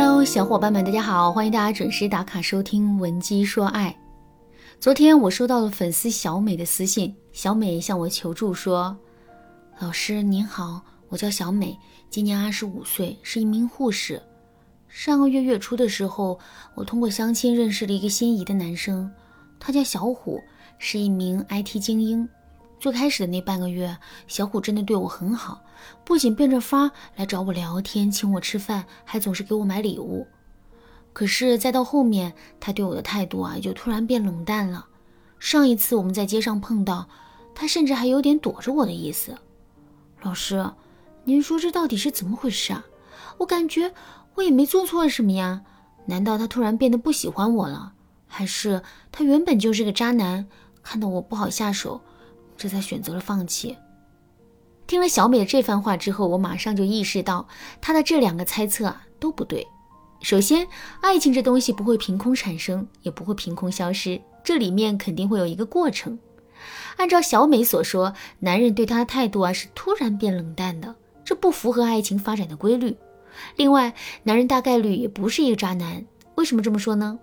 Hello，小伙伴们，大家好，欢迎大家准时打卡收听《文姬说爱》。昨天我收到了粉丝小美的私信，小美向我求助说：“老师您好，我叫小美，今年二十五岁，是一名护士。上个月月初的时候，我通过相亲认识了一个心仪的男生，他叫小虎，是一名 IT 精英。最开始的那半个月，小虎真的对我很好，不仅变着法来找我聊天，请我吃饭，还总是给我买礼物。”可是再到后面，他对我的态度啊，就突然变冷淡了。上一次我们在街上碰到，他甚至还有点躲着我的意思。老师，您说这到底是怎么回事啊？我感觉我也没做错什么呀，难道他突然变得不喜欢我了？还是他原本就是个渣男，看到我不好下手，这才选择了放弃？听了小美的这番话之后，我马上就意识到她的这两个猜测啊都不对。首先，爱情这东西不会凭空产生，也不会凭空消失，这里面肯定会有一个过程。按照小美所说，男人对她的态度啊是突然变冷淡的，这不符合爱情发展的规律。另外，男人大概率也不是一个渣男。为什么这么说呢？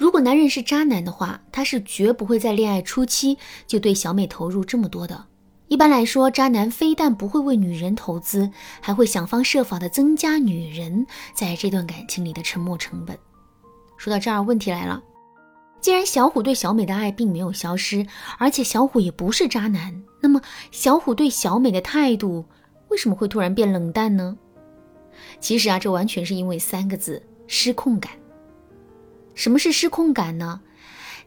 如果男人是渣男的话，他是绝不会在恋爱初期就对小美投入这么多的。一般来说，渣男非但不会为女人投资，还会想方设法的增加女人在这段感情里的沉没成本。说到这儿，问题来了：既然小虎对小美的爱并没有消失，而且小虎也不是渣男，那么小虎对小美的态度为什么会突然变冷淡呢？其实啊，这完全是因为三个字：失控感。什么是失控感呢？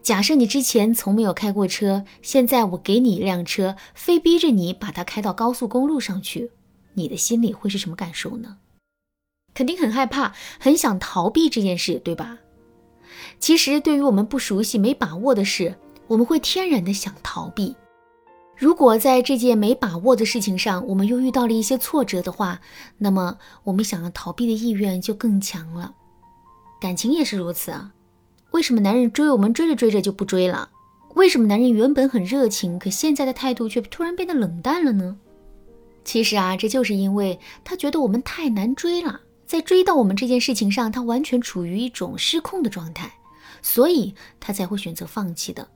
假设你之前从没有开过车，现在我给你一辆车，非逼着你把它开到高速公路上去，你的心里会是什么感受呢？肯定很害怕，很想逃避这件事，对吧？其实，对于我们不熟悉、没把握的事，我们会天然的想逃避。如果在这件没把握的事情上，我们又遇到了一些挫折的话，那么我们想要逃避的意愿就更强了。感情也是如此啊。为什么男人追我们追着追着就不追了？为什么男人原本很热情，可现在的态度却突然变得冷淡了呢？其实啊，这就是因为他觉得我们太难追了，在追到我们这件事情上，他完全处于一种失控的状态，所以他才会选择放弃的。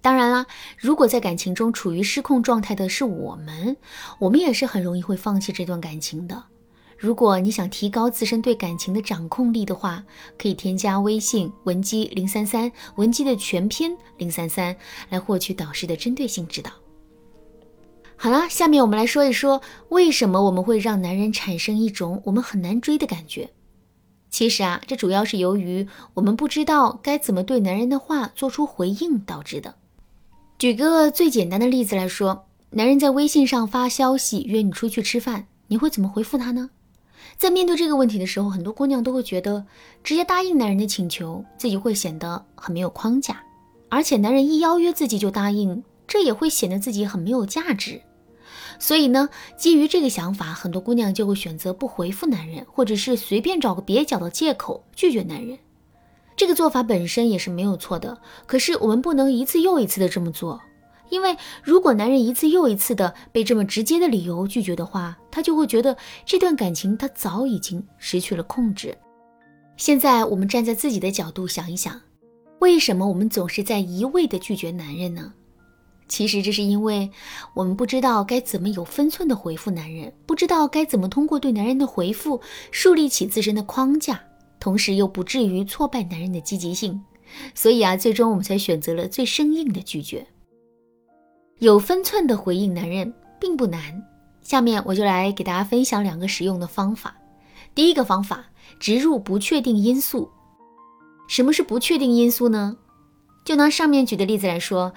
当然啦，如果在感情中处于失控状态的是我们，我们也是很容易会放弃这段感情的。如果你想提高自身对感情的掌控力的话，可以添加微信文姬零三三，文姬的全拼零三三，来获取导师的针对性指导。好了，下面我们来说一说，为什么我们会让男人产生一种我们很难追的感觉。其实啊，这主要是由于我们不知道该怎么对男人的话做出回应导致的。举个最简单的例子来说，男人在微信上发消息约你出去吃饭，你会怎么回复他呢？在面对这个问题的时候，很多姑娘都会觉得直接答应男人的请求，自己会显得很没有框架，而且男人一邀约自己就答应，这也会显得自己很没有价值。所以呢，基于这个想法，很多姑娘就会选择不回复男人，或者是随便找个蹩脚的借口拒绝男人。这个做法本身也是没有错的，可是我们不能一次又一次的这么做。因为如果男人一次又一次的被这么直接的理由拒绝的话，他就会觉得这段感情他早已经失去了控制。现在我们站在自己的角度想一想，为什么我们总是在一味的拒绝男人呢？其实这是因为我们不知道该怎么有分寸的回复男人，不知道该怎么通过对男人的回复树立起自身的框架，同时又不至于挫败男人的积极性。所以啊，最终我们才选择了最生硬的拒绝。有分寸的回应男人并不难，下面我就来给大家分享两个实用的方法。第一个方法，植入不确定因素。什么是不确定因素呢？就拿上面举的例子来说，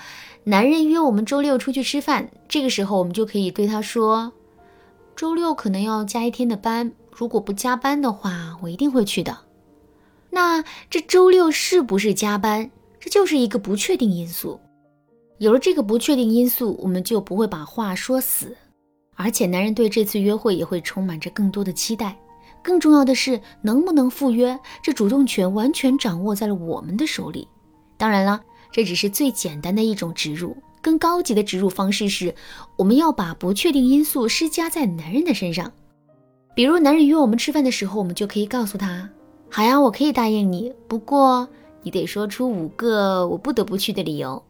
男人约我们周六出去吃饭，这个时候我们就可以对他说：“周六可能要加一天的班，如果不加班的话，我一定会去的。”那这周六是不是加班？这就是一个不确定因素。有了这个不确定因素，我们就不会把话说死，而且男人对这次约会也会充满着更多的期待。更重要的是，能不能赴约，这主动权完全掌握在了我们的手里。当然了，这只是最简单的一种植入，更高级的植入方式是，我们要把不确定因素施加在男人的身上。比如，男人约我们吃饭的时候，我们就可以告诉他：“好呀，我可以答应你，不过你得说出五个我不得不去的理由。”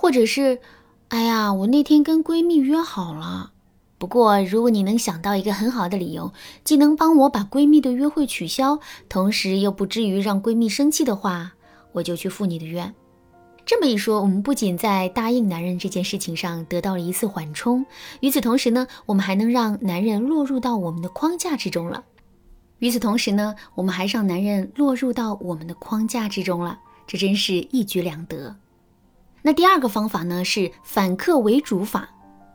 或者是：“哎呀，我那天跟闺蜜约好了。”不过，如果你能想到一个很好的理由，既能帮我把闺蜜的约会取消，同时又不至于让闺蜜生气的话，我就去赴你的约。这么一说，我们不仅在答应男人这件事情上得到了一次缓冲，与此同时呢，我们还能让男人落入到我们的框架之中了。与此同时呢，我们还让男人落入到我们的框架之中了，这真是一举两得。那第二个方法呢，是反客为主法。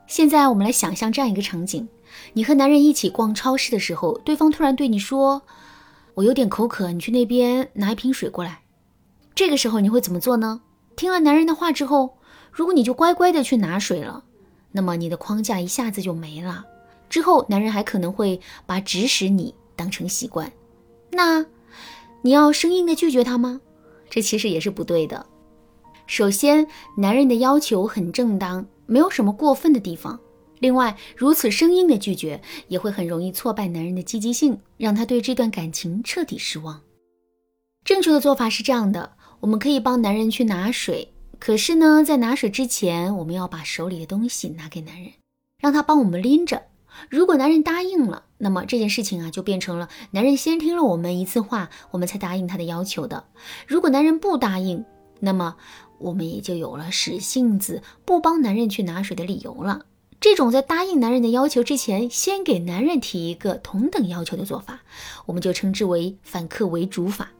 现在我们来想象这样一个场景：你和男人一起逛超市的时候，对方突然对你说：“我有点口渴，你去那边拿一瓶水过来。”这个时候你会怎么做呢？听了男人的话之后，如果你就乖乖的去拿水了，那么你的框架一下子就没了。之后男人还可能会把指使你当成习惯，那你要生硬的拒绝他吗？这其实也是不对的。首先，男人的要求很正当。没有什么过分的地方。另外，如此生硬的拒绝也会很容易挫败男人的积极性，让他对这段感情彻底失望。正确的做法是这样的：我们可以帮男人去拿水，可是呢，在拿水之前，我们要把手里的东西拿给男人，让他帮我们拎着。如果男人答应了，那么这件事情啊，就变成了男人先听了我们一次话，我们才答应他的要求的。如果男人不答应，那么。我们也就有了使性子不帮男人去拿水的理由了。这种在答应男人的要求之前，先给男人提一个同等要求的做法，我们就称之为反客为主法。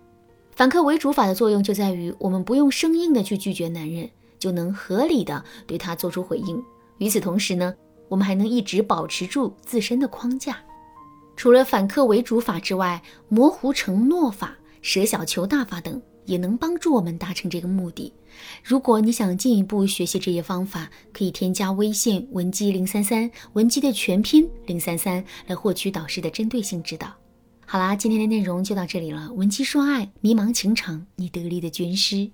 反客为主法的作用就在于，我们不用生硬的去拒绝男人，就能合理的对他做出回应。与此同时呢，我们还能一直保持住自身的框架。除了反客为主法之外，模糊承诺法、舍小求大法等。也能帮助我们达成这个目的。如果你想进一步学习这些方法，可以添加微信文姬零三三，文姬的全拼零三三，来获取导师的针对性指导。好啦，今天的内容就到这里了。文姬说爱，迷茫情场，你得力的军师。